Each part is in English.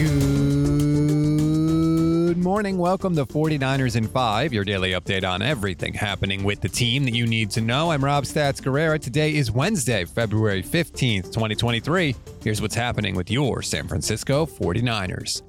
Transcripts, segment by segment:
Good morning. Welcome to 49ers in 5, your daily update on everything happening with the team that you need to know. I'm Rob Stats Guerrera. Today is Wednesday, February 15th, 2023. Here's what's happening with your San Francisco 49ers.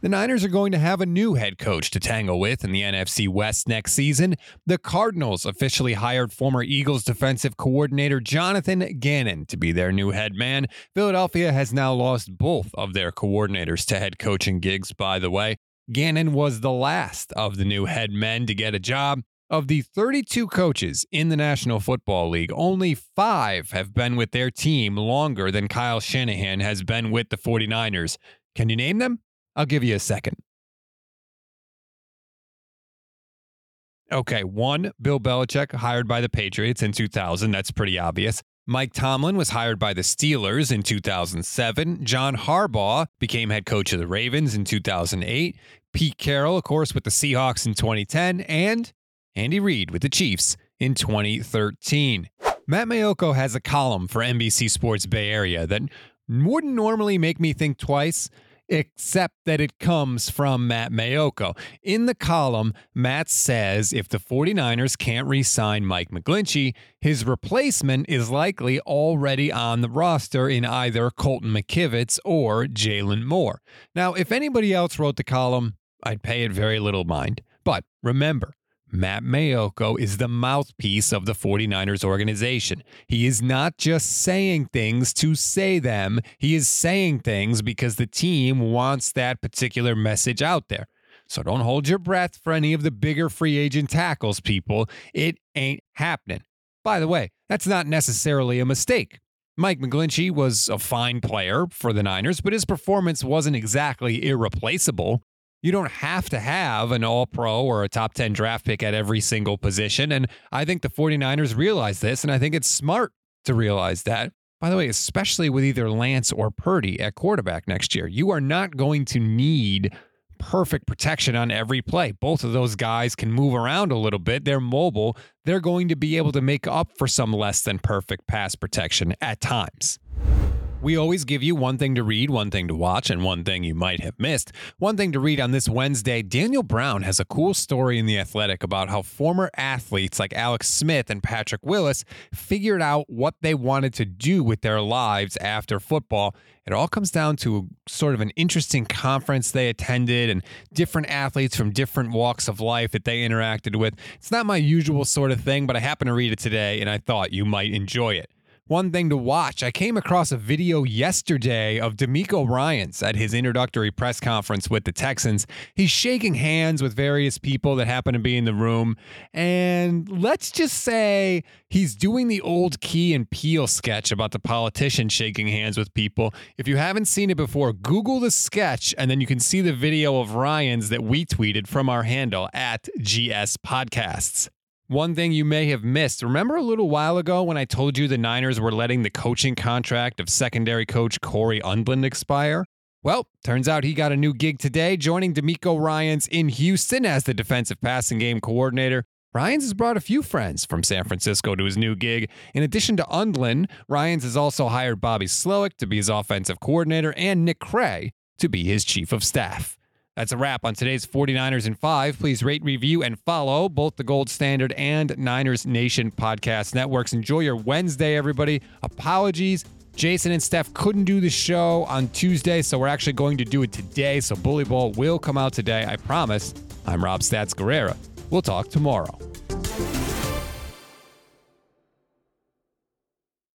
The Niners are going to have a new head coach to tangle with in the NFC West next season. The Cardinals officially hired former Eagles defensive coordinator Jonathan Gannon to be their new head man. Philadelphia has now lost both of their coordinators to head coaching gigs, by the way. Gannon was the last of the new head men to get a job. Of the 32 coaches in the National Football League, only five have been with their team longer than Kyle Shanahan has been with the 49ers. Can you name them? I'll give you a second. Okay, one, Bill Belichick, hired by the Patriots in 2000. That's pretty obvious. Mike Tomlin was hired by the Steelers in 2007. John Harbaugh became head coach of the Ravens in 2008. Pete Carroll, of course, with the Seahawks in 2010. And Andy Reid with the Chiefs in 2013. Matt Maiocco has a column for NBC Sports Bay Area that wouldn't normally make me think twice except that it comes from Matt Maiocco. In the column, Matt says if the 49ers can't re sign Mike McGlinchey, his replacement is likely already on the roster in either Colton McKivitz or Jaylon Moore. Now, if anybody else wrote the column, I'd pay it very little mind. But remember, Matt Maiocco is the mouthpiece of the 49ers organization. He is not just saying things to say them, he is saying things because the team wants that particular message out there. So don't hold your breath for any of the bigger free agent tackles, people. It ain't happening. By the way, that's not necessarily a mistake. Mike McGlinchey was a fine player for the Niners, but his performance wasn't exactly irreplaceable. You don't have to have an all pro or a top 10 draft pick at every single position. And I think the 49ers realize this, and I think it's smart to realize that. By the way, especially with either Lance or Purdy at quarterback next year, you are not going to need perfect protection on every play. Both of those guys can move around a little bit. They're mobile. They're going to be able to make up for some less than perfect pass protection at times. We always give you one thing to read, one thing to watch, and one thing you might have missed. One thing to read on this Wednesday Daniel Brown has a cool story in The Athletic about how former athletes like Alex Smith and Patrick Willis figured out what they wanted to do with their lives after football. It all comes down to sort of an interesting conference they attended and different athletes from different walks of life that they interacted with. It's not my usual sort of thing, but I happened to read it today and I thought you might enjoy it one thing to watch. I came across a video yesterday of DeMeco Ryans at his introductory press conference with the Texans. He's shaking hands with various people that happen to be in the room. And let's just say he's doing the old Key and Peele sketch about the politician shaking hands with people. If you haven't seen it before, Google the sketch and then you can see the video of Ryans that we tweeted from our handle at GS Podcasts. One thing you may have missed. Remember a little while ago when I told you the Niners were letting the coaching contract of secondary coach Cory Undlin expire? Well, turns out he got a new gig today, joining DeMeco Ryans in Houston as the defensive passing game coordinator. Ryans has brought a few friends from San Francisco to his new gig. In addition to Undlin, Ryans has also hired Bobby Slowik to be his offensive coordinator and Nick Cray to be his chief of staff. That's a wrap on today's 49ers in 5. Please rate, review, and follow both the Gold Standard and Niners Nation podcast networks. Enjoy your Wednesday, everybody. Apologies. Jason and Steph couldn't do the show on Tuesday, so we're actually going to do it today. So Bully Ball will come out today, I promise. I'm Rob Stats Guerrera. We'll talk tomorrow.